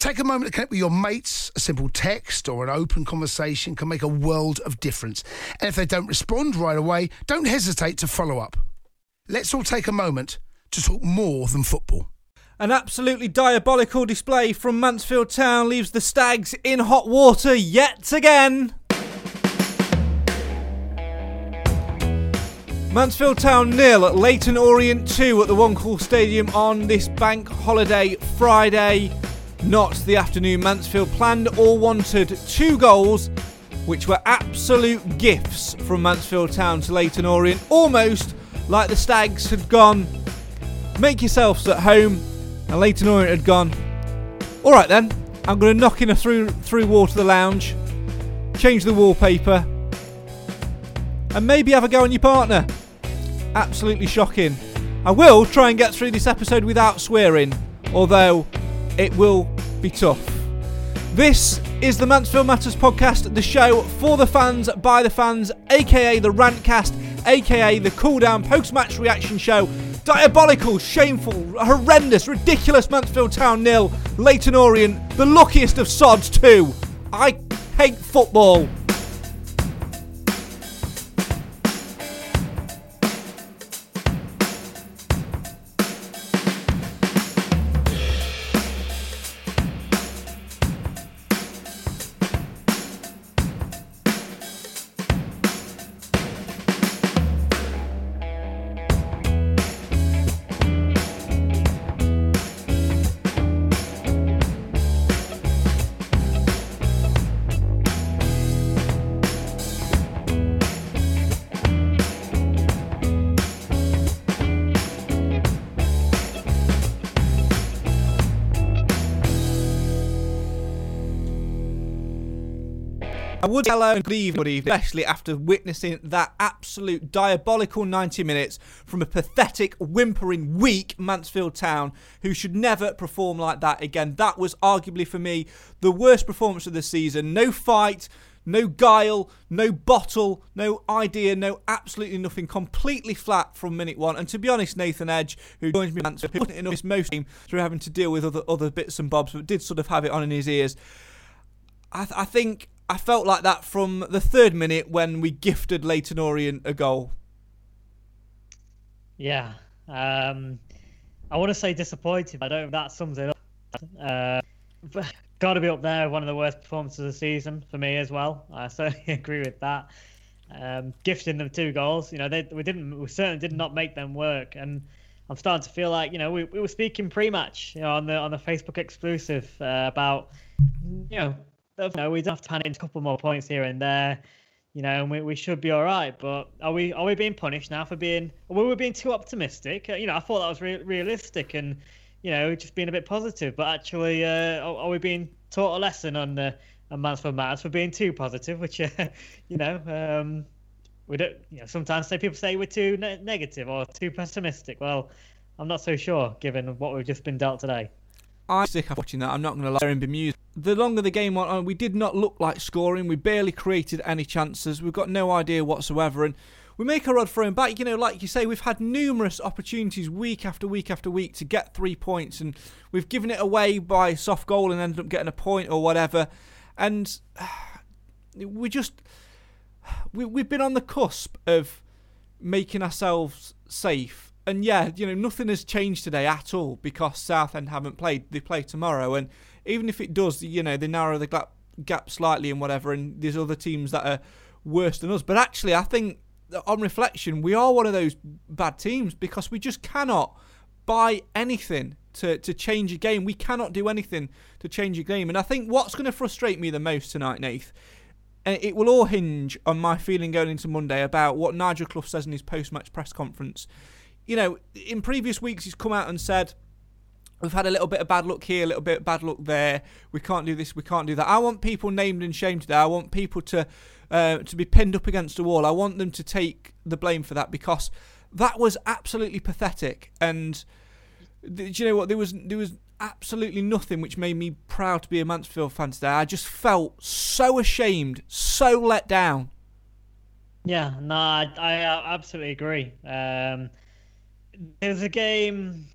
Take a moment to connect with your mates. A simple text or an open conversation can make a world of difference. And if they don't respond right away, don't hesitate to follow up. Let's all take a moment to talk more than football. An absolutely diabolical display from Mansfield Town leaves the Stags in hot water yet again. Mansfield Town nil at Leyton Orient 2 at the One Call Stadium on this bank holiday Friday not the afternoon Mansfield planned or wanted. Two goals, which were absolute gifts from Mansfield Town to Leyton Orient, almost like the Stags had gone, make yourselves at home, and Leyton Orient had gone, all right then, I'm going to knock in a through through wall to the lounge, change the wallpaper, and maybe have a go on your partner. Absolutely shocking. I will try and get through this episode without swearing, although it will be tough. This is the Mansfield Matters podcast, the show for the fans, by the fans, aka the Rantcast, aka the cool down post match reaction show. Diabolical, shameful, horrendous, ridiculous Mansfield Town nil, Leyton Orient, the luckiest of sods too. I hate football. I would hello and good evening, good evening, especially after witnessing that absolute diabolical 90 minutes from a pathetic, whimpering, weak Mansfield Town who should never perform like that again. That was arguably for me the worst performance of the season. No fight, no guile, no bottle, no idea, no absolutely nothing. Completely flat from minute one. And to be honest, Nathan Edge, who joins me, who put it in his most team through having to deal with other other bits and bobs, but did sort of have it on in his ears. I, th- I think I felt like that from the third minute when we gifted Leyton Orient a goal. Yeah. Um, I want to say disappointed, but I don't know that sums it up. Uh, got to be up there, one of the worst performances of the season for me as well. I certainly agree with that. Um, gifting them two goals, you know, they, we didn't, we certainly did not make them work, and I'm starting to feel like, you know, we, we were speaking pre-match, you know, on the on the Facebook exclusive uh, about, you know, you know, we don't have to pan in a couple more points here and there, you know, and we, we should be all right. But are we are we being punished now for being? Were we being too optimistic? Uh, you know, I thought that was re- realistic and you know just being a bit positive. But actually, uh, are, are, we being taught a lesson on the on Mansfield Matters for being too positive? Which uh, you know. Um, we don't, you know, sometimes say people say we're too ne- negative or too pessimistic. Well, I'm not so sure given what we've just been dealt today. I'm sick of watching that. I'm not going to lie and be bemused the longer the game went on, we did not look like scoring. We barely created any chances. We've got no idea whatsoever. And we make a rod throwing back. You know, like you say, we've had numerous opportunities week after week after week to get three points. And we've given it away by soft goal and ended up getting a point or whatever. And we just. We, we've been on the cusp of making ourselves safe. And yeah, you know, nothing has changed today at all because Southend haven't played. They play tomorrow, and even if it does, you know, they narrow the gap, gap slightly and whatever. And there's other teams that are worse than us. But actually, I think on reflection, we are one of those bad teams because we just cannot buy anything to, to change a game. We cannot do anything to change a game. And I think what's going to frustrate me the most tonight, Nath, and it will all hinge on my feeling going into Monday about what Nigel Clough says in his post match press conference. You know, in previous weeks, he's come out and said, We've had a little bit of bad luck here, a little bit of bad luck there. We can't do this, we can't do that. I want people named and shamed today. I want people to uh, to be pinned up against a wall. I want them to take the blame for that because that was absolutely pathetic. And do you know what? There was there was absolutely nothing which made me proud to be a Mansfield fan today. I just felt so ashamed, so let down. Yeah, no, I, I absolutely agree. Um, there's a game,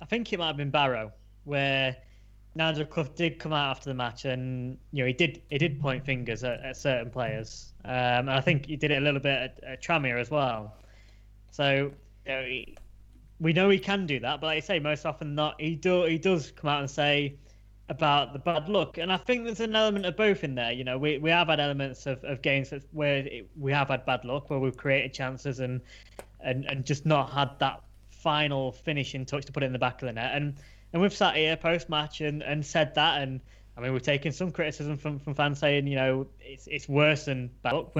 I think it might have been Barrow, where Nigel Clough did come out after the match, and you know he did he did point fingers at, at certain players, um, and I think he did it a little bit at, at Tranmere as well. So you know, he, we know he can do that, but like I say, most often not, he do he does come out and say about the bad luck, and I think there's an element of both in there. You know, we, we have had elements of, of games where it, we have had bad luck, where we've created chances and and and just not had that final finishing touch to put it in the back of the net. And and we've sat here post match and, and said that, and I mean we've taken some criticism from, from fans saying you know it's it's worse than luck.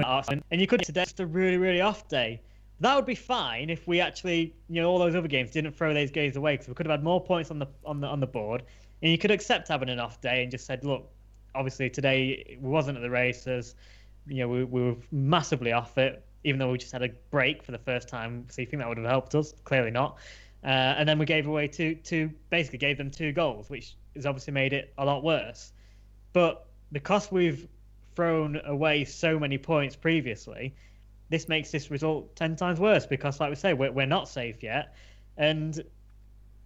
And you could today just a really really off day. That would be fine if we actually, you know, all those other games didn't throw those games away because we could have had more points on the on the on the board, and you could accept having an off day and just said, look, obviously today we wasn't at the races, you know, we, we were massively off it, even though we just had a break for the first time. So you think that would have helped us? Clearly not. Uh, and then we gave away two, two, basically gave them two goals, which has obviously made it a lot worse. But because we've thrown away so many points previously, this makes this result 10 times worse because, like we say, we're, we're not safe yet. And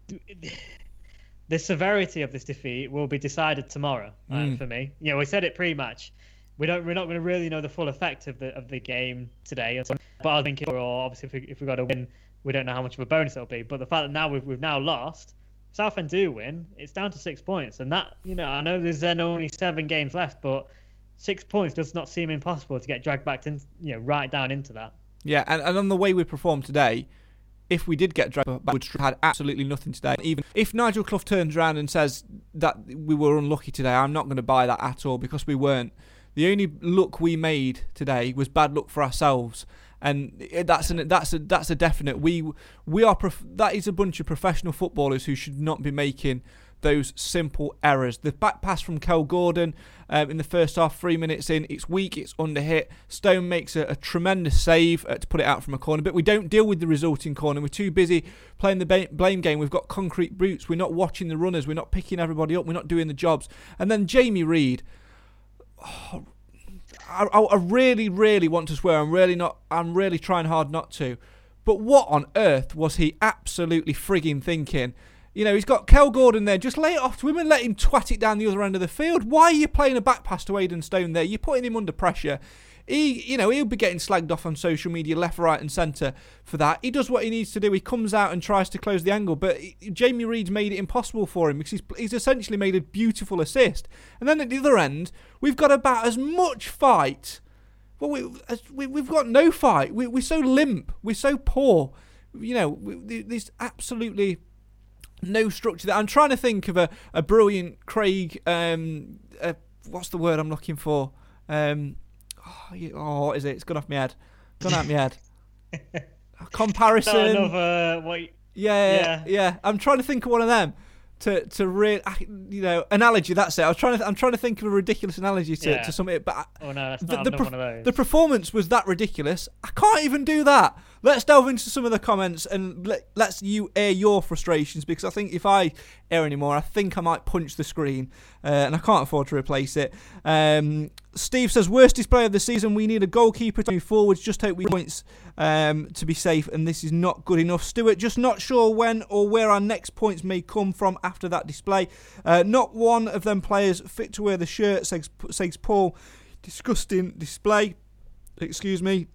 the severity of this defeat will be decided tomorrow mm. uh, for me. You know, we said it pre-match. We don't. We're not going to really know the full effect of the of the game today. But I think, obviously, if we, if we got to win, we don't know how much of a bonus it'll be. But the fact that now we've we've now lost, Southend do win, it's down to six points, and that you know I know there's then only seven games left, but six points does not seem impossible to get dragged back to you know right down into that. Yeah, and, and on the way we performed today, if we did get dragged back, we'd had absolutely nothing today. Even if Nigel Clough turns around and says that we were unlucky today, I'm not going to buy that at all because we weren't. The only look we made today was bad luck for ourselves, and that's an, that's a that's a definite. We we are prof- that is a bunch of professional footballers who should not be making those simple errors. The back pass from Kel Gordon um, in the first half, three minutes in, it's weak, it's under hit. Stone makes a, a tremendous save uh, to put it out from a corner, but we don't deal with the resulting corner. We're too busy playing the ba- blame game. We've got concrete boots. We're not watching the runners. We're not picking everybody up. We're not doing the jobs. And then Jamie Reid. I, I really, really want to swear. I'm really not. I'm really trying hard not to. But what on earth was he absolutely frigging thinking? You know, he's got Kel Gordon there. Just lay it off to him and let him twat it down the other end of the field. Why are you playing a back pass to Aidan Stone there? You're putting him under pressure. He, you know, he'll be getting slagged off on social media left, right, and centre for that. He does what he needs to do. He comes out and tries to close the angle, but Jamie Reid's made it impossible for him because he's, he's essentially made a beautiful assist. And then at the other end, we've got about as much fight. Well, we, we, we've got no fight. We, we're so limp. We're so poor. You know, we, there's absolutely no structure there. I'm trying to think of a, a brilliant Craig. Um, uh, what's the word I'm looking for? Um, oh, oh, what is it? It's gone off my head. Gone out my head. Comparison. Another, uh, what, yeah, yeah, yeah. I'm trying to think of one of them to to real you know analogy. That's it. I was trying to I'm trying to think of a ridiculous analogy to, yeah. to something, but oh no, that's the, not the, one of those. the performance was that ridiculous. I can't even do that. Let's delve into some of the comments and let, let's you air your frustrations because I think if I air anymore, I think I might punch the screen uh, and I can't afford to replace it. Um, Steve says worst display of the season. We need a goalkeeper to move forwards. Just hope we points um, to be safe, and this is not good enough. Stuart, just not sure when or where our next points may come from after that display. Uh, not one of them players fit to wear the shirt, says, says Paul. Disgusting display. Excuse me.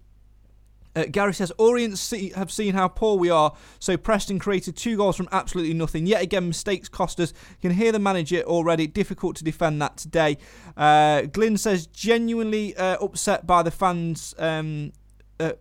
Uh, Gary says Orient see, have seen how poor we are, so Preston created two goals from absolutely nothing. Yet again, mistakes cost us. You can hear the manager already. Difficult to defend that today. Uh, Glyn says genuinely uh, upset by the fans. Um, uh,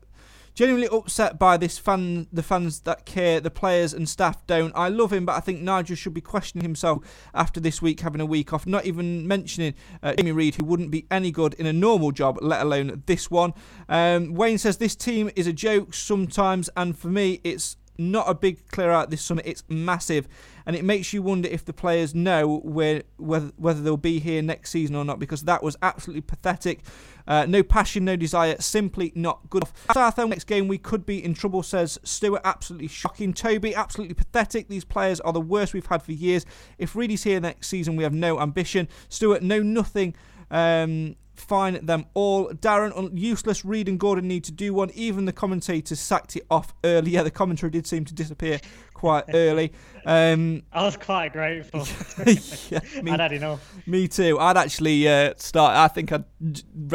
Genuinely upset by this fan, the fans that care, the players and staff don't. I love him, but I think Nigel should be questioning himself after this week having a week off. Not even mentioning uh, Jamie Reid, who wouldn't be any good in a normal job, let alone this one. Um, Wayne says this team is a joke sometimes, and for me, it's not a big clear out this summer. It's massive, and it makes you wonder if the players know where whether whether they'll be here next season or not. Because that was absolutely pathetic. Uh, no passion, no desire, simply not good enough. Southend next game, we could be in trouble, says Stewart. Absolutely shocking. Toby, absolutely pathetic. These players are the worst we've had for years. If Reedy's here next season, we have no ambition. Stewart, no nothing. Um, fine them all. Darren, useless. Reid and Gordon need to do one. Even the commentators sacked it off earlier. The commentary did seem to disappear quite early. Um, I was quite grateful. yeah, me, I'd had enough. Me too. I'd actually uh, start. I think I'd,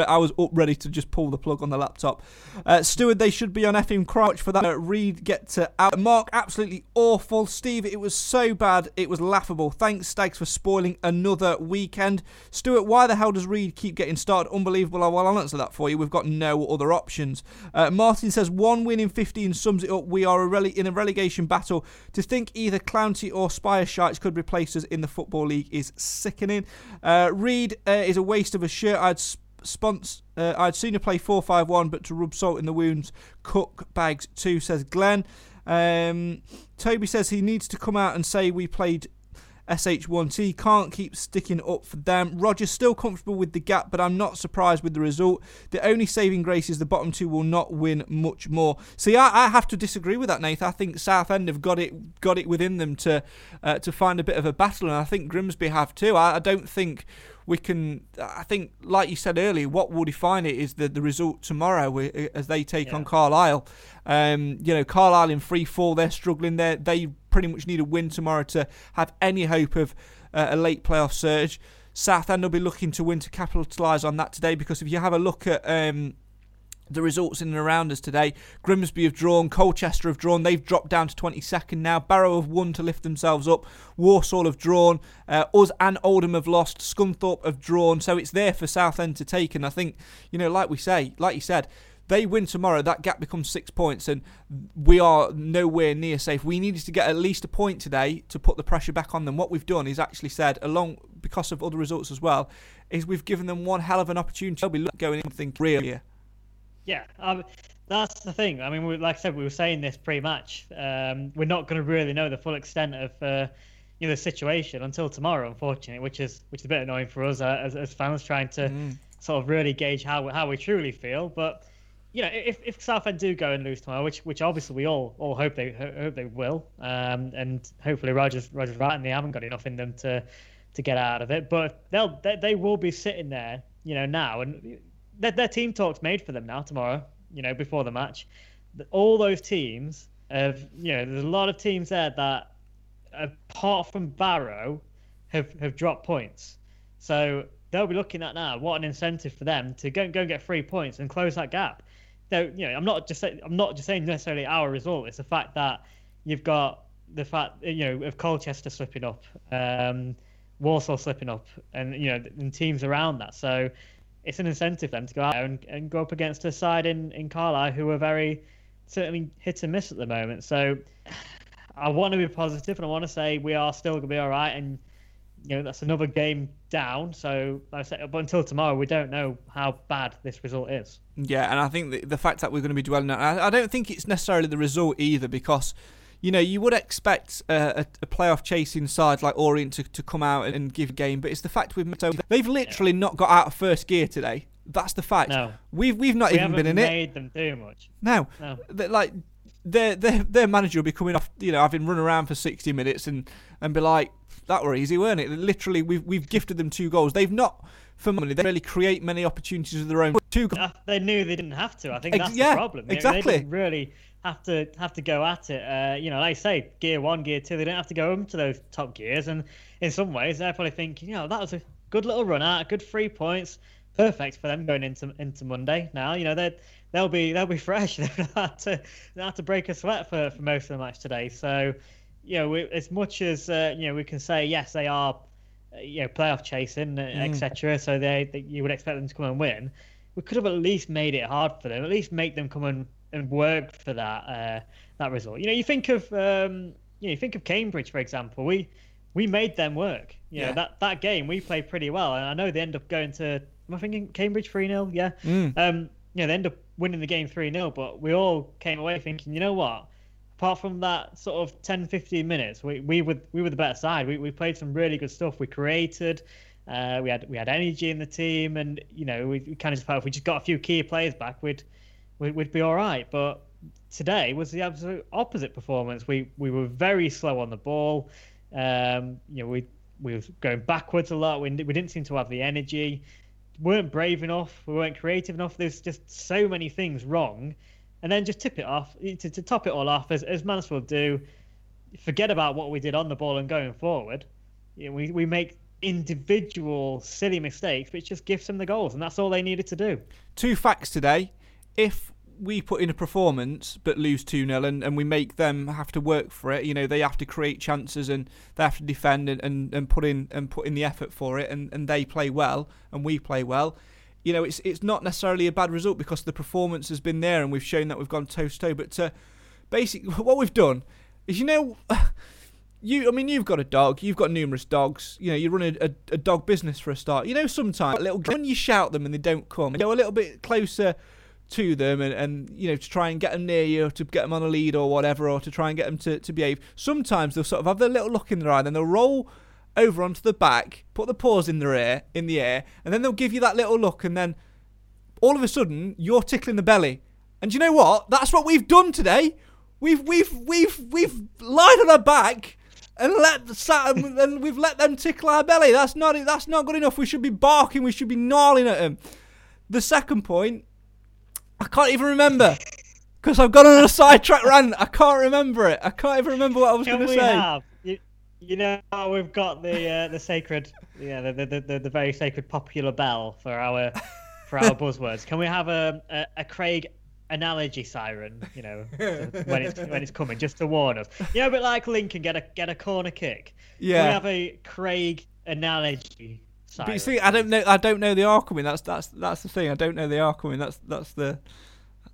I was up ready to just pull the plug on the laptop. Uh, Stewart, they should be on FM Crouch for that. Uh, Reid get to out. Mark, absolutely awful. Steve, it was so bad, it was laughable. Thanks, Stags, for spoiling another weekend. Stuart, why the hell does Reid keep getting started? Unbelievable. Well, I'll answer that for you. We've got no other options. Uh, Martin says one win in 15 sums it up. We are a rele- in a relegation battle. To think either Clounty or Spire Shites could replace us in the Football League is sickening. Uh, Reid uh, is a waste of a shirt. I'd sponsor. Uh, I'd sooner play 4 5 1, but to rub salt in the wounds, Cook bags too, says Glenn. Um, Toby says he needs to come out and say we played SH1T can't keep sticking up for them. Roger's still comfortable with the gap, but I'm not surprised with the result. The only saving grace is the bottom two will not win much more. See, I, I have to disagree with that, Nathan. I think Southend have got it got it within them to uh, to find a bit of a battle, and I think Grimsby have too. I, I don't think we can. I think, like you said earlier, what will define it is the, the result tomorrow as they take yeah. on Carlisle. Um, you know, Carlisle in free fall, they're struggling. There. They they pretty much need a win tomorrow to have any hope of uh, a late playoff surge. Southend will be looking to win to capitalise on that today because if you have a look at um, the results in and around us today. Grimsby have drawn, Colchester have drawn, they've dropped down to 22nd now. Barrow have won to lift themselves up, Walsall have drawn, uh, us and Oldham have lost, Scunthorpe have drawn, so it's there for Southend to take. And I think, you know, like we say, like you said, they win tomorrow, that gap becomes six points, and we are nowhere near safe. We needed to get at least a point today to put the pressure back on them. What we've done is actually said, along because of other results as well, is we've given them one hell of an opportunity. They'll be going in and think really yeah, um, that's the thing. I mean, we, like I said, we were saying this pre-match. Um, we're not going to really know the full extent of uh, you know the situation until tomorrow, unfortunately, which is which is a bit annoying for us uh, as, as fans trying to mm. sort of really gauge how how we truly feel. But you know, if if Southend do go and lose tomorrow, which which obviously we all all hope they hope they will, um, and hopefully Rogers Rogers right, and they haven't got enough in them to to get out of it. But they'll they, they will be sitting there, you know, now and their, their team talk's made for them now tomorrow. You know, before the match, all those teams have you know there's a lot of teams there that apart from Barrow have have dropped points. So they'll be looking at now what an incentive for them to go, go and get three points and close that gap. So you know, I'm not just I'm not just saying necessarily our result. It's the fact that you've got the fact you know of Colchester slipping up, um, Walsall slipping up, and you know and teams around that. So it's an incentive them to go out there and, and go up against a side in, in Carlisle who are very certainly hit and miss at the moment. So I want to be positive and I want to say we are still going to be all right. And, you know, that's another game down. So, like I said, but until tomorrow, we don't know how bad this result is. Yeah, and I think the, the fact that we're going to be dwelling on, I, I don't think it's necessarily the result either because you know, you would expect a, a, playoff chasing side like Orient to, to come out and give a game, but it's the fact we've they've literally not got out of first gear today. That's the fact. No, we've we've not we even been in it. We haven't made them do much. No, no. like their their their manager will be coming off, you know, having run around for sixty minutes and and be like, that were easy, weren't it? Literally, we've we've gifted them two goals. They've not for money. They really create many opportunities of their own. Two. Goals. They knew they didn't have to. I think that's yeah, the problem. Exactly. They didn't really have to have to go at it. Uh, you know, like I say, gear one, gear two, they don't have to go into those top gears. And in some ways, they're probably thinking, you know, that was a good little run out, good three points, perfect for them going into into Monday. Now, you know, they they'll be they'll be fresh. They'll have to they'll have to break a sweat for, for most of the match today. So, you know, we, as much as uh, you know, we can say yes, they are, uh, you know, playoff chasing, uh, mm. etc. So they, they, you would expect them to come and win. We could have at least made it hard for them. At least make them come and, and work for that uh, that result. You know, you think of um, you know, you think of Cambridge for example. We we made them work. You know, yeah. that that game we played pretty well, and I know they end up going to. Am I thinking Cambridge three 0 Yeah. Mm. Um, you know, they end up winning the game 3 0, but we all came away thinking, you know what? Apart from that sort of 10, 15 minutes, we, we were we were the better side. We, we played some really good stuff. We created, uh, we had we had energy in the team, and you know we, we kind of just felt if we just got a few key players back, we'd we'd, we'd be all right. But today was the absolute opposite performance. We we were very slow on the ball. Um, you know we we were going backwards a lot. We, we didn't seem to have the energy weren't brave enough, we weren't creative enough. There's just so many things wrong, and then just tip it off eh, to, to top it all off as as Mansfield do. Forget about what we did on the ball and going forward. You know, we we make individual silly mistakes, which just gives them the goals, and that's all they needed to do. Two facts today: if we put in a performance but lose 2 0 and, and we make them have to work for it. You know, they have to create chances and they have to defend and, and, and put in and put in the effort for it and, and they play well and we play well. You know, it's it's not necessarily a bad result because the performance has been there and we've shown that we've gone toe to toe. But uh, to basically, what we've done is, you know, you I mean, you've got a dog, you've got numerous dogs. You know, you run a, a, a dog business for a start. You know, sometimes little when you shout them and they don't come, you go a little bit closer to them and, and you know to try and get them near you or to get them on a lead or whatever or to try and get them to, to behave sometimes they'll sort of have their little look in their eye then they'll roll over onto the back put the paws in their ear in the air and then they'll give you that little look and then all of a sudden you're tickling the belly and you know what that's what we've done today we've we've we've we've lied on our back and let and we've let them tickle our belly that's not that's not good enough we should be barking we should be gnawing at them the second point I can't even remember. Because I've gone on a sidetrack rant. I can't remember it. I can't even remember what I was going to say. Have, you, know, we've got the uh, the sacred, yeah, the, the, the the very sacred popular bell for our for our buzzwords. Can we have a, a, a Craig analogy siren? You know, when it's when it's coming, just to warn us. You know, a bit like Lincoln get a get a corner kick. Yeah. Can we have a Craig analogy Siren? but you see, I don't know. I don't know the Arkham. That's that's that's the thing. I don't know the Arkham. That's that's the.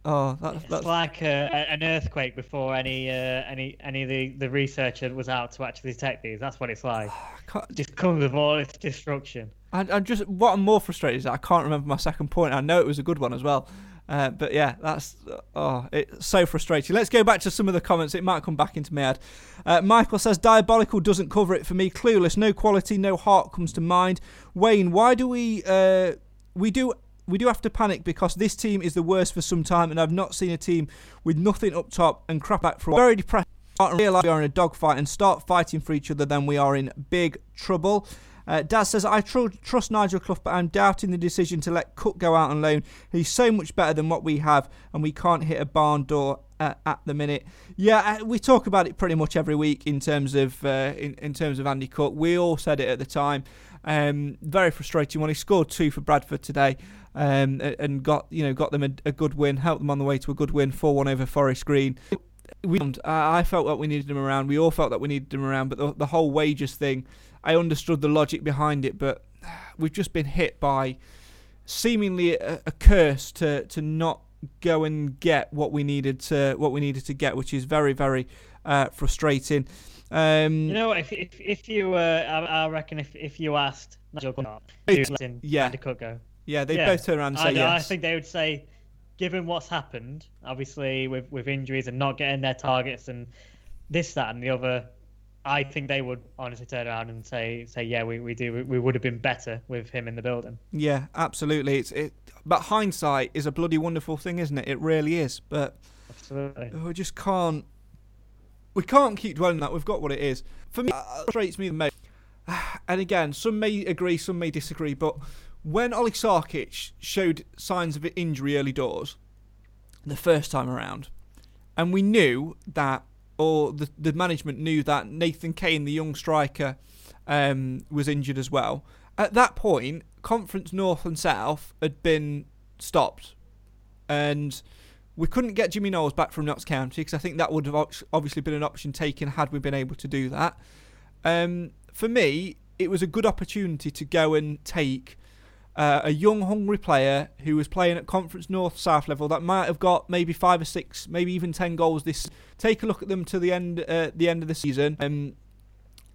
Oh, that's, it's that's like a, an earthquake before any uh, any any of the, the researcher was out to actually detect these. That's what it's like. Just comes with all its destruction. I, I'm just what I'm more frustrated is that I can't remember my second point. I know it was a good one as well. Uh, but yeah, that's oh, it's so frustrating. Let's go back to some of the comments. It might come back into my head. Uh, Michael says diabolical doesn't cover it for me. Clueless, no quality, no heart comes to mind. Wayne, why do we uh, we do we do have to panic because this team is the worst for some time, and I've not seen a team with nothing up top and crap back for very depressed. Realise we are in a dogfight and start fighting for each other, then we are in big trouble. Uh, Daz says, I tr- trust Nigel Clough, but I'm doubting the decision to let Cook go out on loan. He's so much better than what we have, and we can't hit a barn door uh, at the minute. Yeah, uh, we talk about it pretty much every week in terms of uh, in, in terms of Andy Cook. We all said it at the time. Um, very frustrating when he scored two for Bradford today. Um, and got you know got them a, a, good win, helped them on the way to a good win, four one over Forest Green. We, I felt that we needed him around. We all felt that we needed him around, but the, the whole wages thing I understood the logic behind it, but we've just been hit by seemingly a, a curse to to not go and get what we needed to what we needed to get, which is very very uh, frustrating. Um, you know, if if, if you, uh, I, I, reckon if if you asked Nigel yeah, go. Yeah, they yeah. both turn around and say I, yes. I think they would say, given what's happened, obviously with with injuries and not getting their targets and this, that, and the other, I think they would honestly turn around and say, say, yeah, we, we do, we would have been better with him in the building. Yeah, absolutely. It's it, but hindsight is a bloody wonderful thing, isn't it? It really is. But absolutely, we just can't, we can't keep dwelling on that. We've got what it is. For me, it frustrates me the most. And again, some may agree, some may disagree. But when Ollie Sarkic showed signs of injury early doors, the first time around, and we knew that or the, the management knew that Nathan Kane, the young striker, um, was injured as well. At that point, Conference North and South had been stopped. and we couldn't get Jimmy Knowles back from Notts County because I think that would have obviously been an option taken had we been able to do that. Um, for me, it was a good opportunity to go and take uh, a young, hungry player who was playing at Conference North South level that might have got maybe five or six, maybe even ten goals. This take a look at them to the end, uh, the end of the season. Um,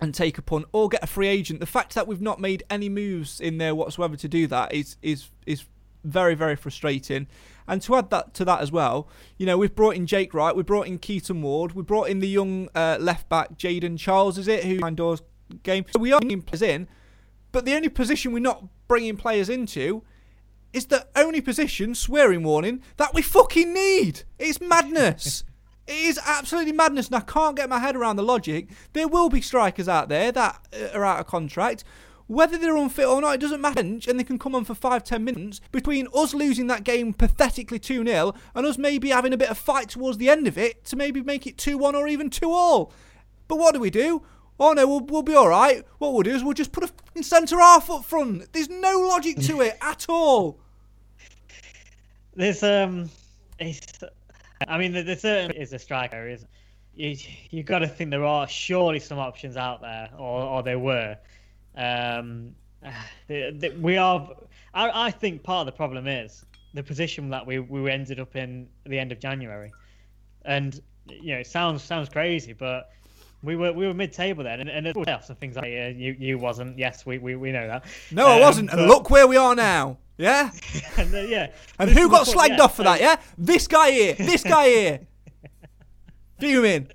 and take a punt or get a free agent. The fact that we've not made any moves in there whatsoever to do that is is is very very frustrating. And to add that to that as well, you know we've brought in Jake Wright, we brought in Keaton Ward, we brought in the young uh, left back Jaden Charles, is it who doors game. So we are bringing players in, but the only position we're not bringing players into is the only position, swearing warning, that we fucking need. It's madness. It is absolutely madness, and I can't get my head around the logic. There will be strikers out there that uh, are out of contract. Whether they're unfit or not, it doesn't matter. And they can come on for five, ten minutes. Between us losing that game pathetically 2 0 and us maybe having a bit of fight towards the end of it to maybe make it 2 1 or even 2 all. But what do we do? Oh no, we'll, we'll be all right. What we'll do is we'll just put a centre half up front. There's no logic to it at all. There's um, it's I mean, there, certainly is a striker. Is you you got to think there are surely some options out there, or or there were. Um, we are. I, I think part of the problem is the position that we, we ended up in at the end of January, and you know it sounds sounds crazy, but we were we were mid table then, and, and playoffs and things like that. You you wasn't. Yes, we, we, we know that. No, um, I wasn't. And look where we are now. Yeah. and, uh, yeah. And who got slagged yeah, off for that? Yeah. This guy here. This guy here. Fuming.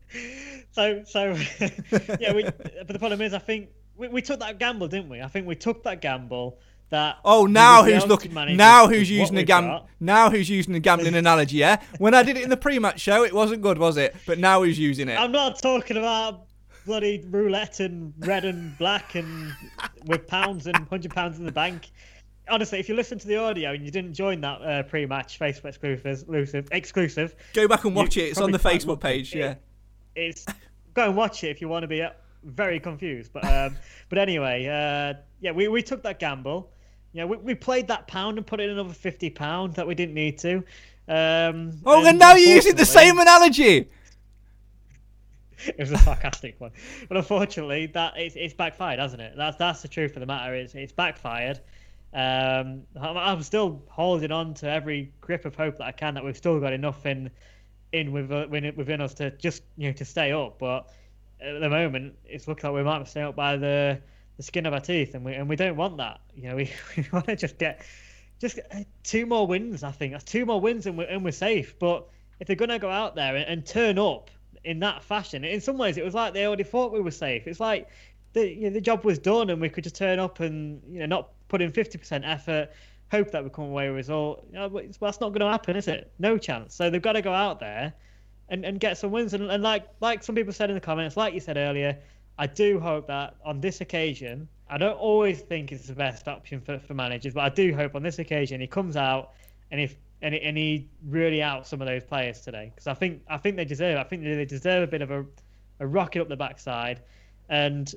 So so yeah. We, but the problem is, I think we, we took that gamble, didn't we? I think we took that gamble. That oh now who's looking now who's using a gam now who's using a gambling analogy yeah when I did it in the pre-match show it wasn't good was it but now who's using it I'm not talking about bloody roulette and red and black and with pounds and hundred pounds in the bank honestly, if you listen to the audio and you didn't join that uh, pre-match Facebook exclusive, exclusive, go back and watch it. It's on the Facebook page. It. Yeah, it's go and watch it if you want to be uh, very confused. But um, but anyway, uh, yeah, we, we took that gamble. Yeah, we, we played that pound and put in another fifty pound that we didn't need to. Um, oh, and, and now you're using the same analogy. it was a sarcastic one, but unfortunately, that it's, it's backfired, hasn't it? That's that's the truth of the matter. It's it's backfired. Um, I'm still holding on to every grip of hope that I can that we've still got enough in in within, within us to just you know to stay up. But at the moment, it's looking like we might staying up by the the skin of our teeth, and we and we don't want that. You know, we, we want to just get just uh, two more wins. I think that's two more wins, and we're and we're safe. But if they're gonna go out there and, and turn up in that fashion, in some ways, it was like they already thought we were safe. It's like the you know, the job was done, and we could just turn up and you know not put in 50% effort, hope that we come away with a result. You know, well, that's not going to happen, is it? No chance. So they've got to go out there and, and get some wins. And, and like like some people said in the comments, like you said earlier, I do hope that on this occasion, I don't always think it's the best option for, for managers, but I do hope on this occasion he comes out and if and he, and he really out some of those players today because I think I think they deserve. I think they deserve a bit of a, a rocket up the backside, and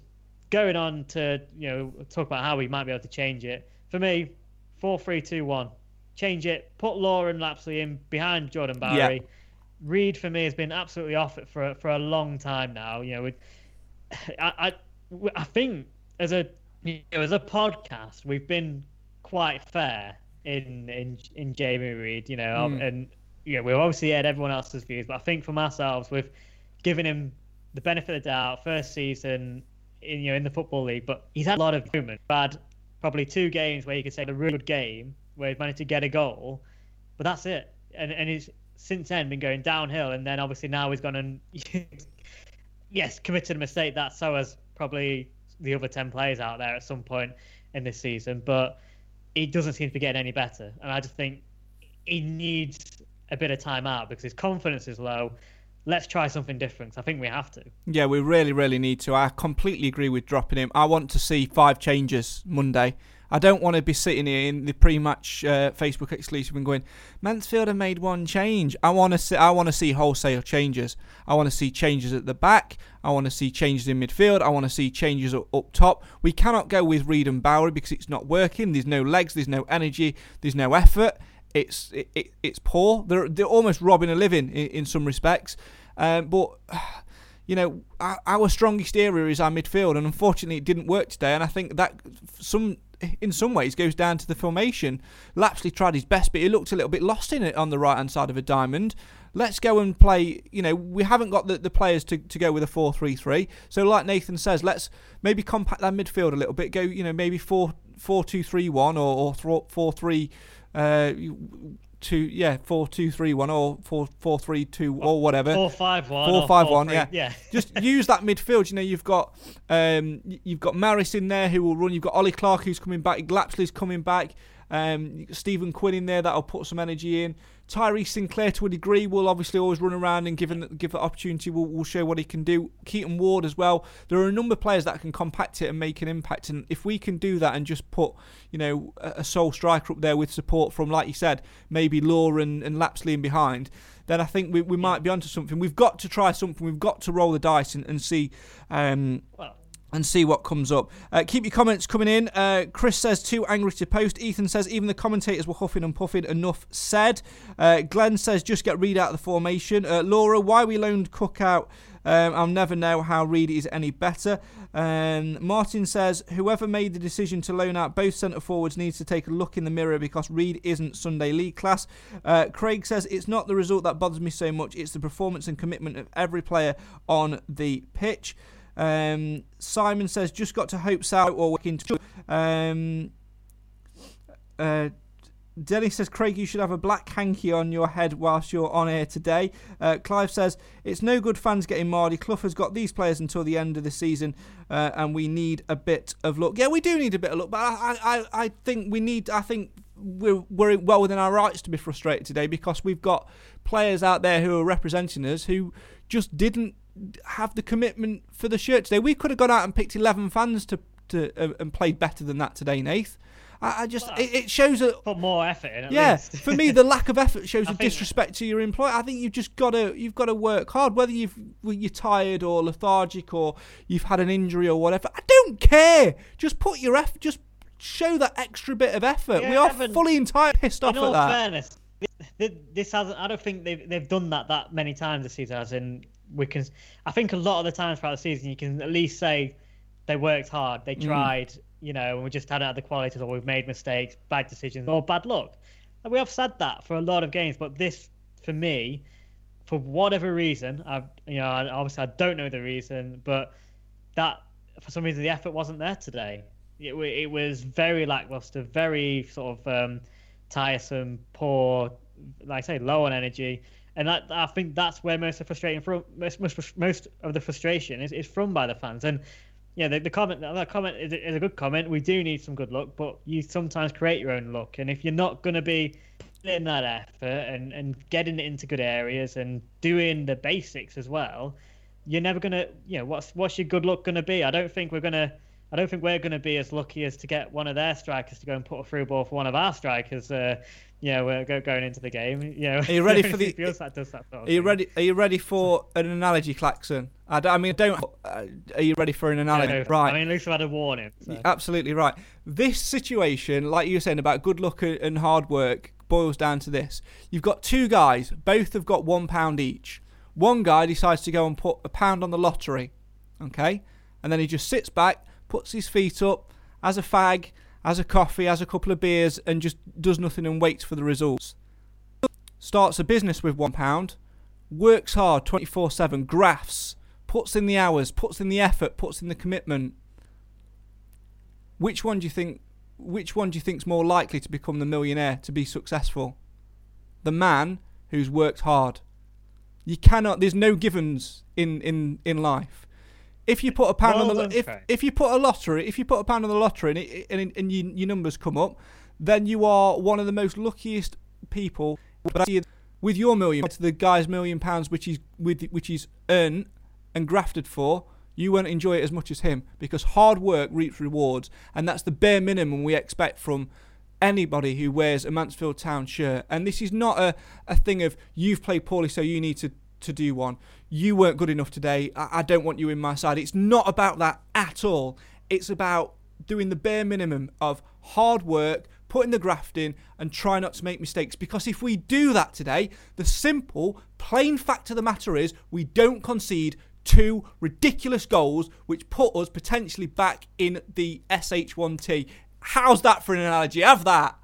going on to you know talk about how we might be able to change it. For me, four three two one. Change it. Put Law and Lapslie in behind Jordan Bowery. Yeah. Reid for me has been absolutely off it for for a long time now. You know, I, I I think as a you know, as a podcast we've been quite fair in in in Jamie Reid. You know, mm. and you know we've obviously had everyone else's views, but I think from ourselves we've given him the benefit of the doubt. First season, in you know in the football league, but he's had a lot of movement. Had probably two games where you could say a really good game where he's managed to get a goal, but that's it. And and he's since then been going downhill, and then obviously now he's gone and yes committed a mistake that so has probably the other ten players out there at some point in this season, but he doesn't seem to be getting any better, and I just think he needs a bit of time out because his confidence is low let's try something different. I think we have to. Yeah, we really, really need to. I completely agree with dropping him. I want to see five changes Monday. I don't want to be sitting here in the pre-match uh, Facebook exclusive and going, Mansfield have made one change. I want to see. I want to see wholesale changes. I want to see changes at the back. I want to see changes in midfield. I want to see changes up, top. We cannot go with Reid and Bowery because it's not working. There's no legs. There's no energy. There's no effort it's it, it, it's poor. They're they're almost robbing a living in, in some respects. Um, but you know, our strongest area is our midfield, and unfortunately, it didn't work today. And I think that some in some ways goes down to the formation. Lapslie tried his best, but he looked a little bit lost in it on the right hand side of a diamond. Let's go and play. You know, we haven't got the, the players to, to go with a 4 3 3. So, like Nathan says, let's maybe compact that midfield a little bit. Go, you know, maybe 4 4 2 3 1 or, or 4 3 uh, two yeah four two three one or four four three two or whatever. Four five one four five one yeah. yeah. Just use that midfield. You know you've got um you've got Maris in there who will run. You've got Ollie Clarke who's coming back. Lapslie's coming back. Um Stephen Quinn in there that'll put some energy in Tyrese Sinclair to a degree will obviously always run around and given give the opportunity will will show what he can do. Keaton Ward as well. There are a number of players that can compact it and make an impact. And if we can do that and just put you know a sole striker up there with support from like you said maybe Law and, and Lapslie in behind, then I think we, we might be onto something. We've got to try something. We've got to roll the dice and, and see. Um, well, and see what comes up. Uh, keep your comments coming in. Uh, Chris says too angry to post. Ethan says even the commentators were huffing and puffing. Enough said. Uh, Glenn says just get Reid out of the formation. Uh, Laura, why we loaned Cook out? Um, I'll never know how Reid is any better. Um, Martin says whoever made the decision to loan out both centre forwards needs to take a look in the mirror because Reid isn't Sunday League class. Uh, Craig says it's not the result that bothers me so much; it's the performance and commitment of every player on the pitch. Um, Simon says, just got to hope South or working. Um, uh, Denny says, Craig, you should have a black hanky on your head whilst you're on air today. Uh, Clive says, it's no good fans getting Mardy. Clough has got these players until the end of the season, uh, and we need a bit of luck. Yeah, we do need a bit of luck, but I, I, I think we need, I think we're, we're well within our rights to be frustrated today because we've got players out there who are representing us who just didn't have the commitment for the shirt today. We could have gone out and picked 11 fans to, to uh, and played better than that today, Nath. I, I just well, it, it, shows a put more effort in. yeah, for me, the lack of effort shows a disrespect to your employer. I think you've just got to you've got to work hard, whether you've you're tired or lethargic or you've had an injury or whatever. I don't care. Just put your effort. Just show that extra bit of effort. Yeah, we are Evan, fully entirely pissed off at that. Fairness, this, this hasn't. I don't think they've they've done that that many times this season. As in we can. I think a lot of the times throughout the season, you can at least say they worked hard, they mm. tried, mm. you know, and we just had out the qualities, or we've made mistakes, bad decisions, or bad luck. And we have said that for a lot of games, but this, for me, for whatever reason, I, you know, obviously I don't know the reason, but that for some reason the effort wasn't there today. It, it was very lackluster, very sort of um, tiresome, poor, like I say, low on energy and that I think that's where most of the frustrating from most, most, most of the frustration is, is from by the fans. And yeah, the, the comment that comment is, is a good comment. We do need some good luck, but you sometimes create your own luck. And if you're not going to be in that effort and, and getting it into good areas and doing the basics as well, you're never going to, you know, what's what's your good luck going to be? I don't think we're going to. I don't think we're going to be as lucky as to get one of their strikers to go and put a through ball for one of our strikers uh, yeah, we're go, going into the game. Know, are you ready for the? that does that sort of are you ready? Are you ready for an analogy, Claxon? I, I mean, don't. Uh, are you ready for an analogy? Yeah, no, right. I mean, at least we had a warning. So. Absolutely right. This situation, like you were saying about good luck and hard work, boils down to this: you've got two guys, both have got one pound each. One guy decides to go and put a pound on the lottery, okay, and then he just sits back, puts his feet up, as a fag has a coffee, has a couple of beers, and just does nothing and waits for the results. Starts a business with one pound, works hard 24 7, graphs, puts in the hours, puts in the effort, puts in the commitment. Which one do you think? Which one do you think's more likely to become the millionaire to be successful? The man who's worked hard. You cannot. There's no givens in in in life if you put a pound well, on the if, if you put a lottery if you put a pound on the lottery and, it, and, and you, your numbers come up, then you are one of the most luckiest people. But With your million to the guy's million pounds, which he's with which he's earned and grafted for, you won't enjoy it as much as him because hard work reaps rewards, and that's the bare minimum we expect from anybody who wears a Mansfield Town shirt. And this is not a, a thing of you've played poorly, so you need to to do one. You weren't good enough today. I, I don't want you in my side. It's not about that at all. It's about doing the bare minimum of hard work, putting the graft in, and try not to make mistakes. Because if we do that today, the simple, plain fact of the matter is we don't concede two ridiculous goals which put us potentially back in the SH1T. How's that for an analogy? Have that.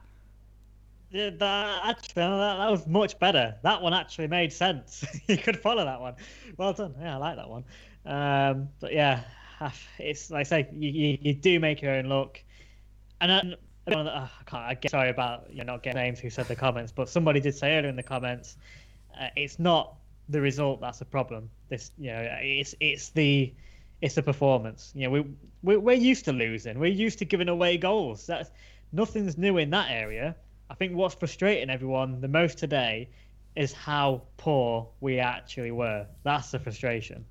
Yeah, that actually that, that was much better. That one actually made sense. you could follow that one. Well done. Yeah, I like that one. Um, but yeah, it's like I say, you, you, you do make your own look, And uh, I can't. I get sorry about you know, not getting names who said the comments, but somebody did say earlier in the comments, uh, it's not the result that's a problem. This, you know, it's it's the it's the performance. You know, we, we we're used to losing. We're used to giving away goals. That's nothing's new in that area. I think what's frustrating everyone the most today is how poor we actually were. That's the frustration.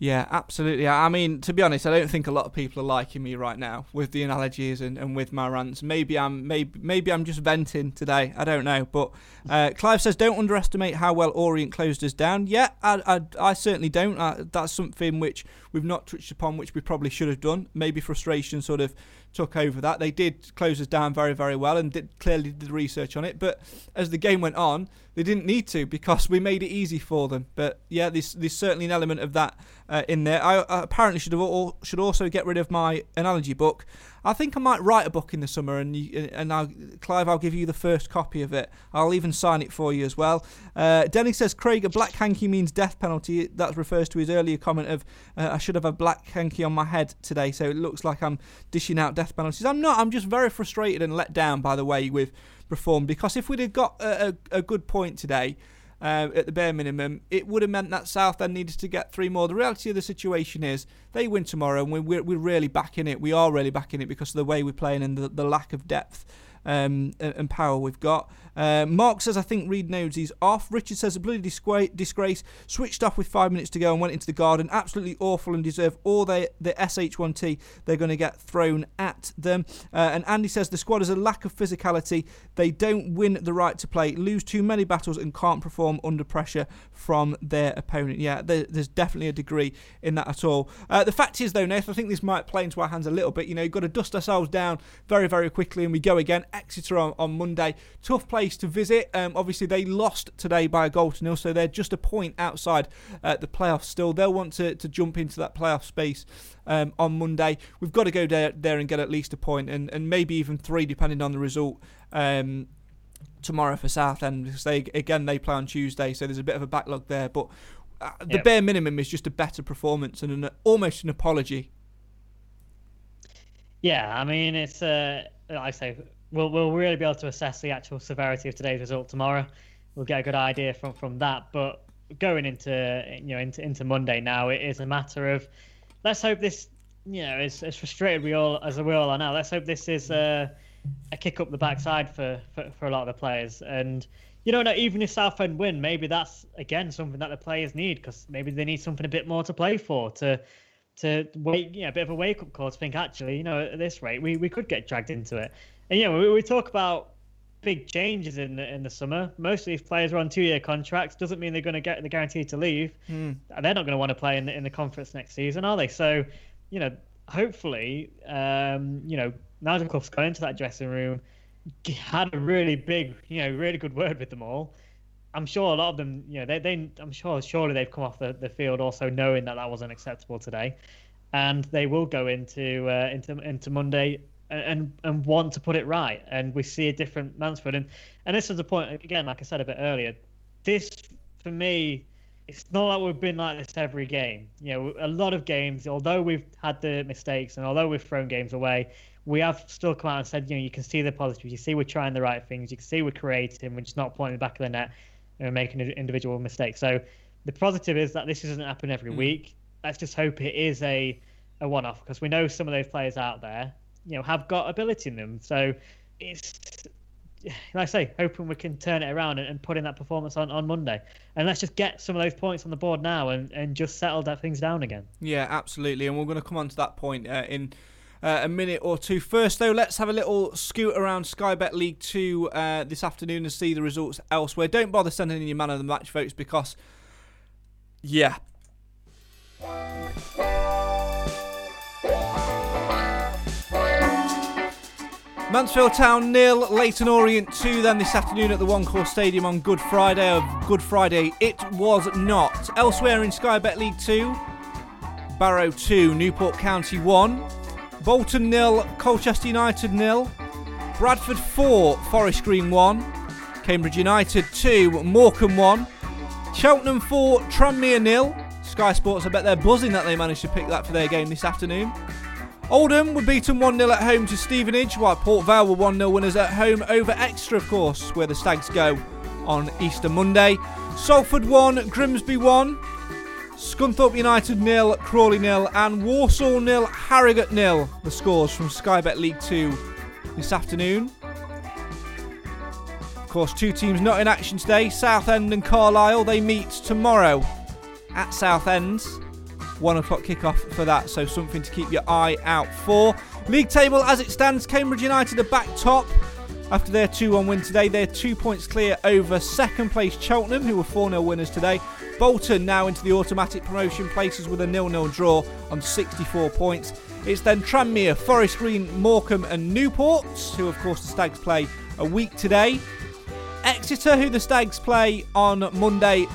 Yeah, absolutely. I mean, to be honest, I don't think a lot of people are liking me right now with the analogies and, and with my rants. Maybe I'm maybe maybe I'm just venting today. I don't know. But uh, Clive says, don't underestimate how well Orient closed us down. Yeah, I, I, I certainly don't. Uh, that's something which we've not touched upon, which we probably should have done. Maybe frustration sort of took over that. They did close us down very, very well and did clearly did research on it. But as the game went on, they didn't need to because we made it easy for them. But yeah, there's, there's certainly an element of that uh, in there. I uh, apparently should have all, should also get rid of my analogy book I think I might write a book in the summer, and you, and I'll, Clive, I'll give you the first copy of it. I'll even sign it for you as well. Uh, Denny says Craig, a black hanky means death penalty. That refers to his earlier comment of uh, I should have a black hanky on my head today, so it looks like I'm dishing out death penalties. I'm not. I'm just very frustrated and let down by the way we've performed because if we'd have got a, a, a good point today uh, at the bare minimum, it would have meant that Southend needed to get three more. The reality of the situation is they win tomorrow, and we're, we're really back in it. We are really back in it because of the way we're playing and the, the lack of depth um, and power we've got. Uh, Mark says, I think Reid knows he's off. Richard says, a bloody disgrace. Switched off with five minutes to go and went into the garden. Absolutely awful and deserve all they, the SH1T they're going to get thrown at them. Uh, and Andy says, the squad has a lack of physicality. They don't win the right to play, lose too many battles, and can't perform under pressure from their opponent. Yeah, there, there's definitely a degree in that at all. Uh, the fact is, though, Nathan, I think this might play into our hands a little bit. You know, you've got to dust ourselves down very, very quickly, and we go again. Exeter on, on Monday. Tough place to visit. Um, obviously, they lost today by a goal to nil, so they're just a point outside uh, the playoffs still. They'll want to, to jump into that playoff space um, on Monday. We've got to go there, there and get at least a point and, and maybe even three, depending on the result. Um, tomorrow for Southend because they again they play on Tuesday, so there's a bit of a backlog there. But uh, the yep. bare minimum is just a better performance and an, almost an apology. Yeah, I mean it's uh, like I say we'll we'll really be able to assess the actual severity of today's result tomorrow. We'll get a good idea from from that. But going into you know into into Monday now, it is a matter of let's hope this you know as, as frustrated we all as we all are now. Let's hope this is a, a kick up the backside for, for for a lot of the players and. You know, even if Southend win, maybe that's again something that the players need because maybe they need something a bit more to play for to to wait, you know, a bit of a wake up call to think actually, you know, at this rate, we, we could get dragged into it. And yeah, we, we talk about big changes in the, in the summer. Most of these players are on two year contracts. Doesn't mean they're going to get the guarantee to leave. Mm. They're not going to want to play in the, in the conference next season, are they? So, you know, hopefully, um, you know, Nigel Clough's gone into that dressing room, had a really big, you know, really good word with them all. I'm sure a lot of them, you know, they, they I'm sure surely they've come off the, the field also knowing that that wasn't acceptable today, and they will go into uh, into into Monday and and want to put it right. And we see a different Mansfield. And and this is the point again, like I said a bit earlier. This for me, it's not like we've been like this every game. You know, a lot of games, although we've had the mistakes and although we've thrown games away, we have still come out and said, you know, you can see the positives. You see we're trying the right things. You can see we're creating. We're just not pointing the back of the net and making individual mistakes. So the positive is that this doesn't happen every mm. week. Let's just hope it is a a one-off because we know some of those players out there you know have got ability in them. So it's like I say, hoping we can turn it around and, and, put in that performance on, on Monday. And let's just get some of those points on the board now and, and just settle that things down again. Yeah, absolutely. And we're going to come on to that point uh, in uh, a minute or two. First, though, let's have a little scoot around Sky Bet League 2 uh, this afternoon and see the results elsewhere. Don't bother sending in your man of the match votes because, yeah. Mansfield Town nil, Leyton Orient 2 then this afternoon at the One Call Stadium on Good Friday. Of Good Friday, it was not. Elsewhere in Sky Bet League 2, Barrow 2, Newport County 1, Bolton nil, Colchester United nil, Bradford 4, Forest Green 1, Cambridge United 2, Morecambe 1, Cheltenham 4, Tranmere nil. Sky Sports, I bet they're buzzing that they managed to pick that for their game this afternoon. Oldham were beaten 1 0 at home to Stevenage, while Port Vale were 1 0 winners at home over Exeter, of course, where the Stags go on Easter Monday. Salford 1, Grimsby 1, Scunthorpe United 0, Crawley 0, and Walsall 0, Harrogate 0. The scores from Sky Bet League 2 this afternoon. Of course, two teams not in action today Southend and Carlisle. They meet tomorrow at Southend one o'clock kickoff for that, so something to keep your eye out for. League table as it stands, Cambridge United are back top. After their 2 1 win today, they're two points clear over second place Cheltenham, who were 4 0 winners today. Bolton now into the automatic promotion places with a 0 0 draw on 64 points. It's then Tranmere, Forest Green, Morecambe, and Newport, who, of course, the Stags play a week today. Exeter, who the Stags play on Monday,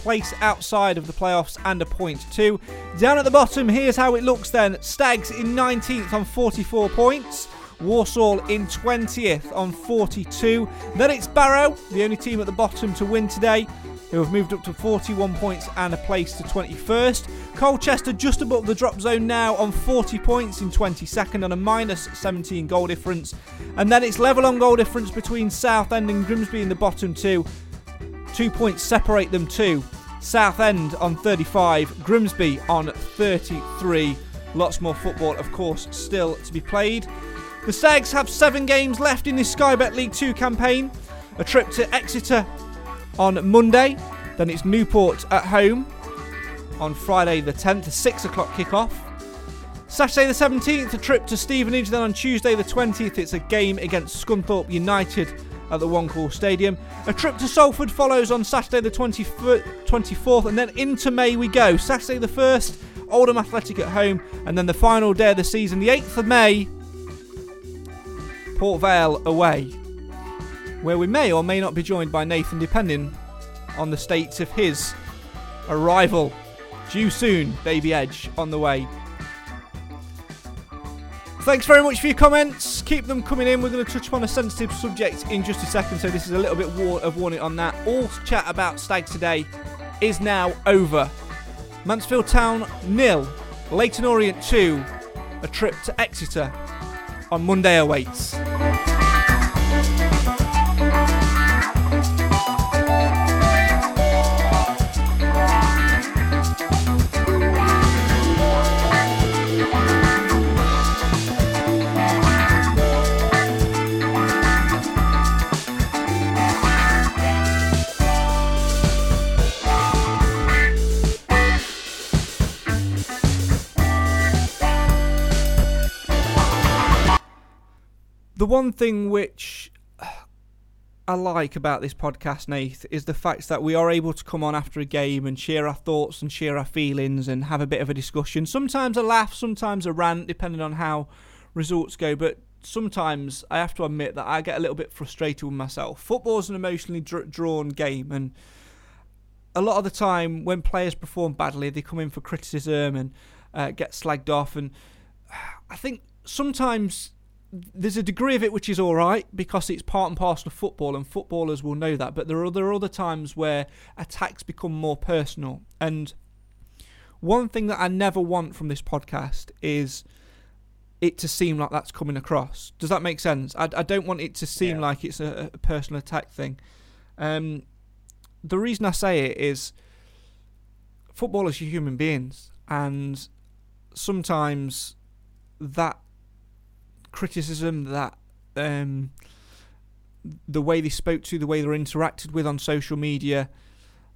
place outside of the playoffs and a point too. Down at the bottom, here's how it looks then. Stags in 19th on 44 points. Walsall in 20th on 42. Then it's Barrow, the only team at the bottom to win today, who have moved up to 41 points and a place to 21st. Colchester just above the drop zone now on 40 points in 22nd on a minus 17 goal difference. And then it's level on goal difference between Southend and Grimsby in the bottom two. Two points separate them too. Southend on 35, Grimsby on 33. Lots more football, of course, still to be played. The Stags have seven games left in this Sky Bet League 2 campaign. A trip to Exeter on Monday, then it's Newport at home on Friday the 10th, a 6 o'clock kickoff. Saturday the 17th, a trip to Stevenage, then on Tuesday the 20th, it's a game against Scunthorpe United at the One Stadium. A trip to Salford follows on Saturday the 24th, and then into May we go. Saturday the 1st, Oldham Athletic at home, and then the final day of the season, the 8th of May, Port Vale away, where we may or may not be joined by Nathan, depending on the states of his arrival. Due soon, Baby Edge on the way. Thanks very much for your comments. Keep them coming in. We're going to touch upon a sensitive subject in just a second, so this is a little bit of warning on that. All chat about Stags today is now over. Mansfield Town nil, Leyton Orient 2. A trip to Exeter on Monday awaits. The one thing which I like about this podcast, Nath, is the fact that we are able to come on after a game and share our thoughts and share our feelings and have a bit of a discussion. Sometimes a laugh, sometimes a rant, depending on how results go. But sometimes I have to admit that I get a little bit frustrated with myself. Football's an emotionally dr- drawn game, and a lot of the time when players perform badly, they come in for criticism and uh, get slagged off. And I think sometimes there's a degree of it which is all right because it's part and parcel of football and footballers will know that but there are, there are other times where attacks become more personal and one thing that I never want from this podcast is it to seem like that's coming across. Does that make sense? I, I don't want it to seem yeah. like it's a, a, personal attack thing. Um, the reason I say it is footballers are human beings, and sometimes that criticism that um, the way they spoke to, the way they're interacted with on social media,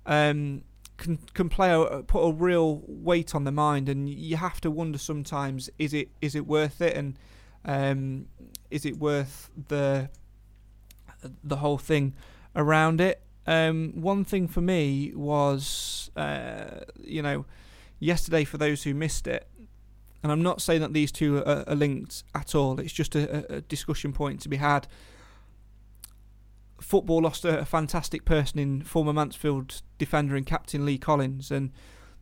um, can can play a, put a real weight on the mind, and you have to wonder sometimes is it is it worth it, and um, is it worth the the whole thing around it. Um, one thing for me was, uh, you know, yesterday for those who missed it, And I'm not saying that these two are, are linked at all. It's just a, a, discussion point to be had. Football lost a, a fantastic person in former Mansfield defender and captain Lee Collins, and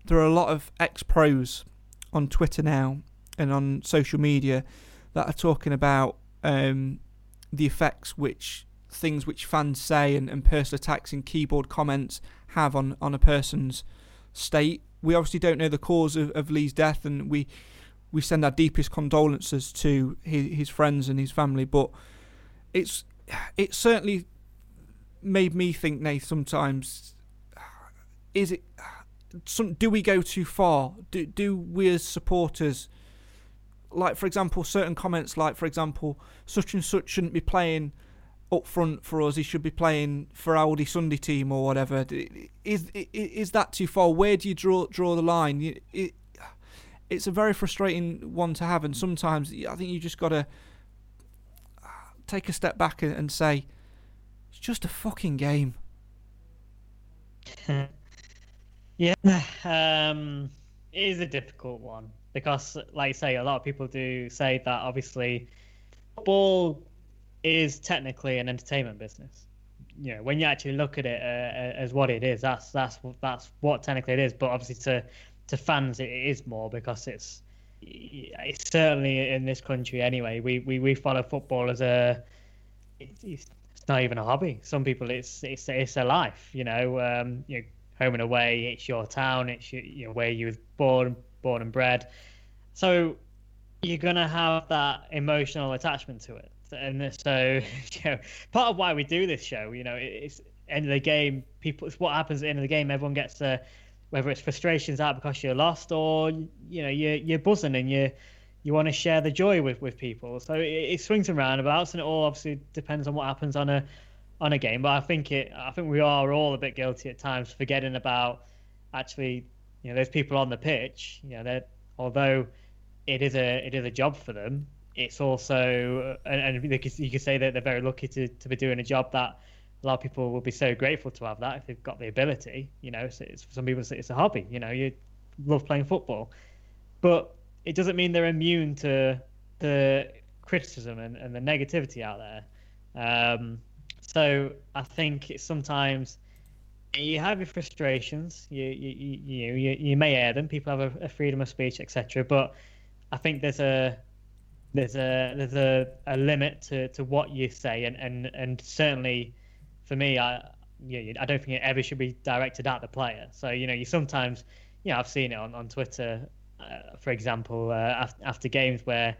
there are a lot of ex pros on Twitter now and on social media that are talking about um, the effects which things which fans say and, and personal attacks and keyboard comments have on, on a person's state. We obviously don't know the cause of, of Lee's death, and we we send our deepest condolences to his, his friends and his family. But it's it certainly made me think, Nate. Sometimes is it some do we go too far? Do do we as supporters, like for example, certain comments, like for example, such and such shouldn't be playing up front for us. He should be playing for Aldi Sunday team or whatever. Is is that too far? Where do you draw draw the line? It, it's a very frustrating one to have, and sometimes I think you just got to take a step back and say it's just a fucking game. Yeah, um, it is a difficult one because, like I say, a lot of people do say that obviously football is technically an entertainment business. You know, when you actually look at it uh, as what it is, that's that's that's what technically it is. But obviously, to to fans, it is more because it's it's certainly in this country anyway. We we, we follow football as a it's, it's not even a hobby. Some people, it's it's it's a life. You know, um, you know home and away. It's your town. It's your, you know, where you were born, born and bred. So you're gonna have that emotional attachment to it. And so, you know, part of why we do this show, you know, it's end of the game. People, it's what happens at the end of the game. Everyone gets to, whether it's frustrations out because you're lost or you know you're you're buzzing and you you want to share the joy with with people. So it, it swings and roundabouts, and it all obviously depends on what happens on a on a game. But I think it, I think we are all a bit guilty at times, forgetting about actually, you know, there's people on the pitch. You know, that although it is a it is a job for them, it's also and, and you could say that they're very lucky to to be doing a job that a lot of people will be so grateful to have that if they've got the ability. You know, so it's, some people say it's a hobby. You know, you love playing football, but it doesn't mean they're immune to the criticism and, and the negativity out there. Um, so I think sometimes you have your frustrations. You you you you, you may air them. People have a, a freedom of speech, etc. But I think there's a there's a there's a, a limit to, to what you say, and, and, and certainly for me, I yeah, I don't think it ever should be directed at the player. So you know, you sometimes you know I've seen it on on Twitter, uh, for example, uh, after, after games where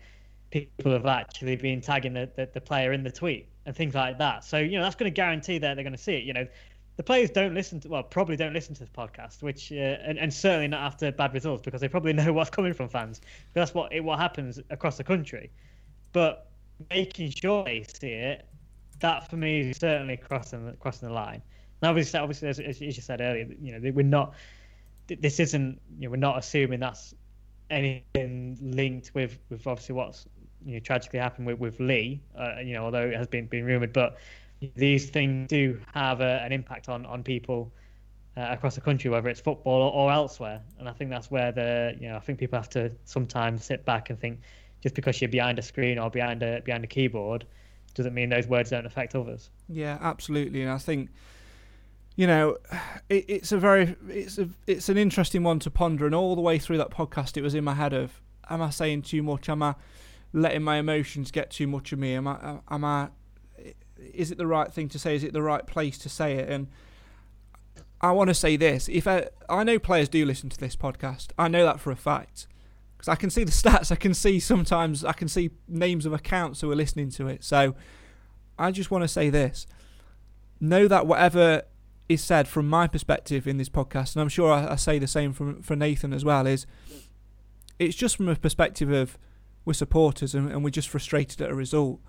people have actually been tagging the, the, the player in the tweet and things like that. So you know that's going to guarantee that they're going to see it. You know, the players don't listen to well probably don't listen to this podcast, which uh, and, and certainly not after bad results because they probably know what's coming from fans. That's what it, what happens across the country. But making sure they see it, that for me is certainly crossing crossing the line. And obviously, obviously, as, as you said earlier, you know we're not. This isn't. You know, we're not assuming that's anything linked with with obviously what's you know tragically happened with with Lee. Uh, you know, although it has been been rumored, but these things do have a, an impact on on people uh, across the country, whether it's football or, or, elsewhere. And I think that's where the you know I think people have to sometimes sit back and think just because you're behind a screen or behind a behind a keyboard doesn't mean those words don't affect others. Yeah, absolutely. And I think you know, it, it's a very it's a it's an interesting one to ponder. And all the way through that podcast, it was in my head of, am I saying too much? Am I letting my emotions get too much of me? Am I am I is it the right thing to say? Is it the right place to say it? And I want to say this: if I, I know players do listen to this podcast, I know that for a fact because I can see the stats. I can see sometimes I can see names of accounts who are listening to it. So I just want to say this: know that whatever is said from my perspective in this podcast, and I'm sure I, I say the same from for Nathan as well, is it's just from a perspective of we're supporters and, and we're just frustrated at a result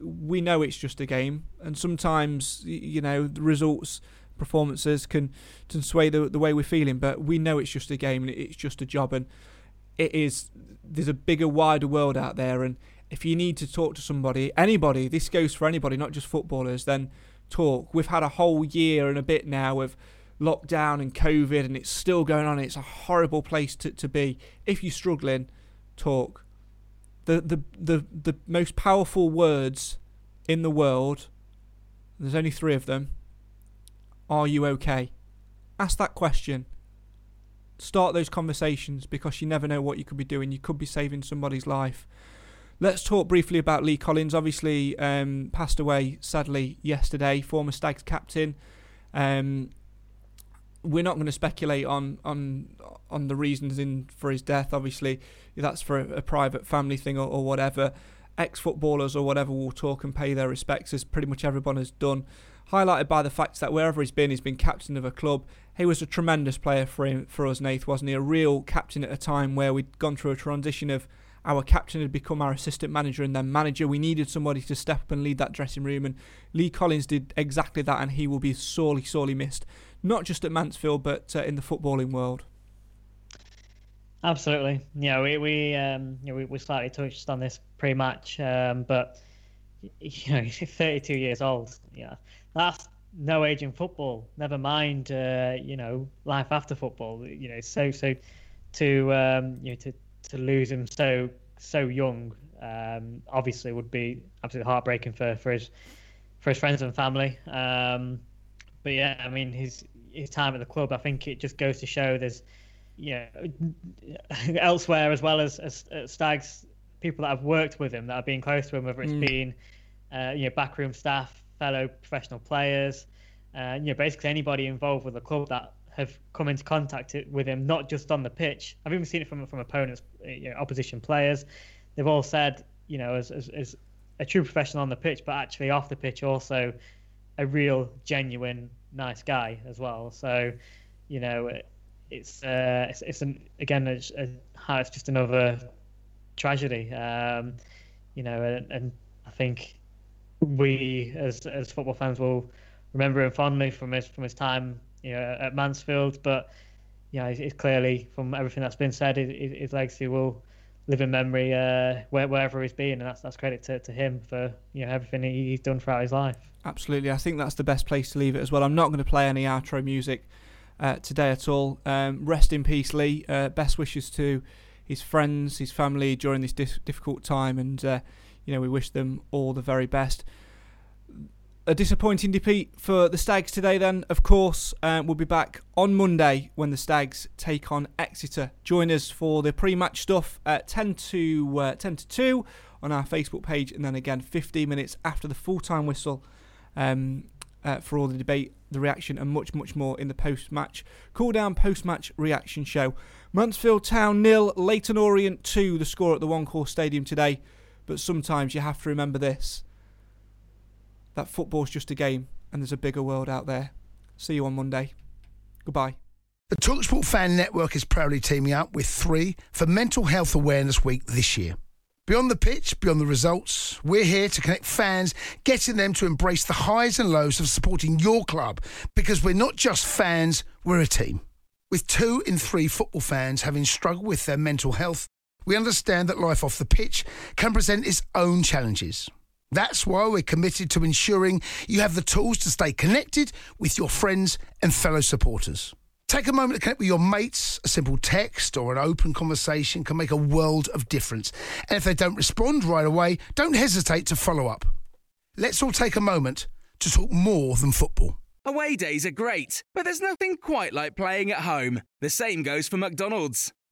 we know it's just a game, and sometimes you know the results, performances can can sway the the way we're feeling. But we know it's just a game and it's just a job, and it is. There's a bigger, wider world out there, and if you need to talk to somebody, anybody, this goes for anybody, not just footballers. Then talk. We've had a whole year and a bit now of lockdown and COVID, and it's still going on. It's a horrible place to to be. If you're struggling talk. The, the the the most powerful words in the world. There's only three of them. Are you okay? Ask that question. Start those conversations because you never know what you could be doing. You could be saving somebody's life. Let's talk briefly about Lee Collins. Obviously, um, passed away sadly yesterday. Former Stags captain. Um, we're not going to speculate on on on the reasons in for his death. Obviously, that's for a, a private family thing or, or whatever. Ex footballers or whatever will talk and pay their respects, as pretty much everyone has done. Highlighted by the fact that wherever he's been, he's been captain of a club. He was a tremendous player for him, for us, Nath, wasn't he? A real captain at a time where we'd gone through a transition of our captain had become our assistant manager and then manager. We needed somebody to step up and lead that dressing room, and Lee Collins did exactly that, and he will be sorely, sorely missed not just at Mansfield but uh, in the footballing world. Absolutely. Yeah, we we um, you know, we, we slightly touched on this pre-match, um, but you know, 32 years old. Yeah, that's no age in football. Never mind, uh, you know, life after football. You know, so so to um, you know to to lose him so so young, um, obviously would be absolutely heartbreaking for for his for his friends and family. Um, but yeah, I mean, his his time at the club, I think it just goes to show there's, you know, elsewhere as well as, as, as Stags, people that have worked with him that have been close to him, whether it's mm. been, uh, you know, backroom staff, fellow professional players, uh, you know, basically anybody involved with the club that have come into contact with him, not just on the pitch. I've even seen it from from opponents, you know, opposition players. They've all said, you know, as, as, as a true professional on the pitch, but actually off the pitch also a real genuine nice guy as well. So, you know, it's uh, it's, it's an, again it's, it's just another tragedy. Um, you know, and, and, I think we as as football fans will remember him fondly from his from his time you know at Mansfield. But yeah, it's, it's clearly from everything that's been said, his, his legacy will live in memory uh, where, wherever he's been, and that's that's credit to, to him for you know everything he's done throughout his life. Absolutely, I think that's the best place to leave it as well. I'm not going to play any outro music uh, today at all. Um, rest in peace, Lee. Uh, best wishes to his friends, his family during this difficult time, and uh, you know we wish them all the very best a disappointing defeat for the Stags today, then, of course. Uh, we'll be back on Monday when the Stags take on Exeter. Join us for the pre match stuff at 10 to, uh, 10 to 2 on our Facebook page, and then again 15 minutes after the full time whistle um, uh, for all the debate, the reaction, and much, much more in the post match, cool down post match reaction show. Mansfield Town nil, Leyton Orient 2, the score at the One Call Stadium today. But sometimes you have to remember this that football's just a game and there's a bigger world out there. See you on Monday. Goodbye. The Talksport Fan Network is proudly teaming up with three for Mental Health Awareness Week this year. Beyond the pitch, beyond the results, we're here to connect fans, getting them to embrace the highs and lows of supporting your club because we're not just fans, we're a team. With two in three football fans having struggled with their mental health, we understand that life off the pitch can present its own challenges. That's why we're committed to ensuring you have the tools to stay connected with your friends and fellow supporters. Take a moment to connect with your mates. A simple text or an open conversation can make a world of difference. And if they don't respond right away, don't hesitate to follow up. Let's all take a moment to talk more than football. Away days are great, but there's nothing quite like playing at home. The same goes for McDonald's.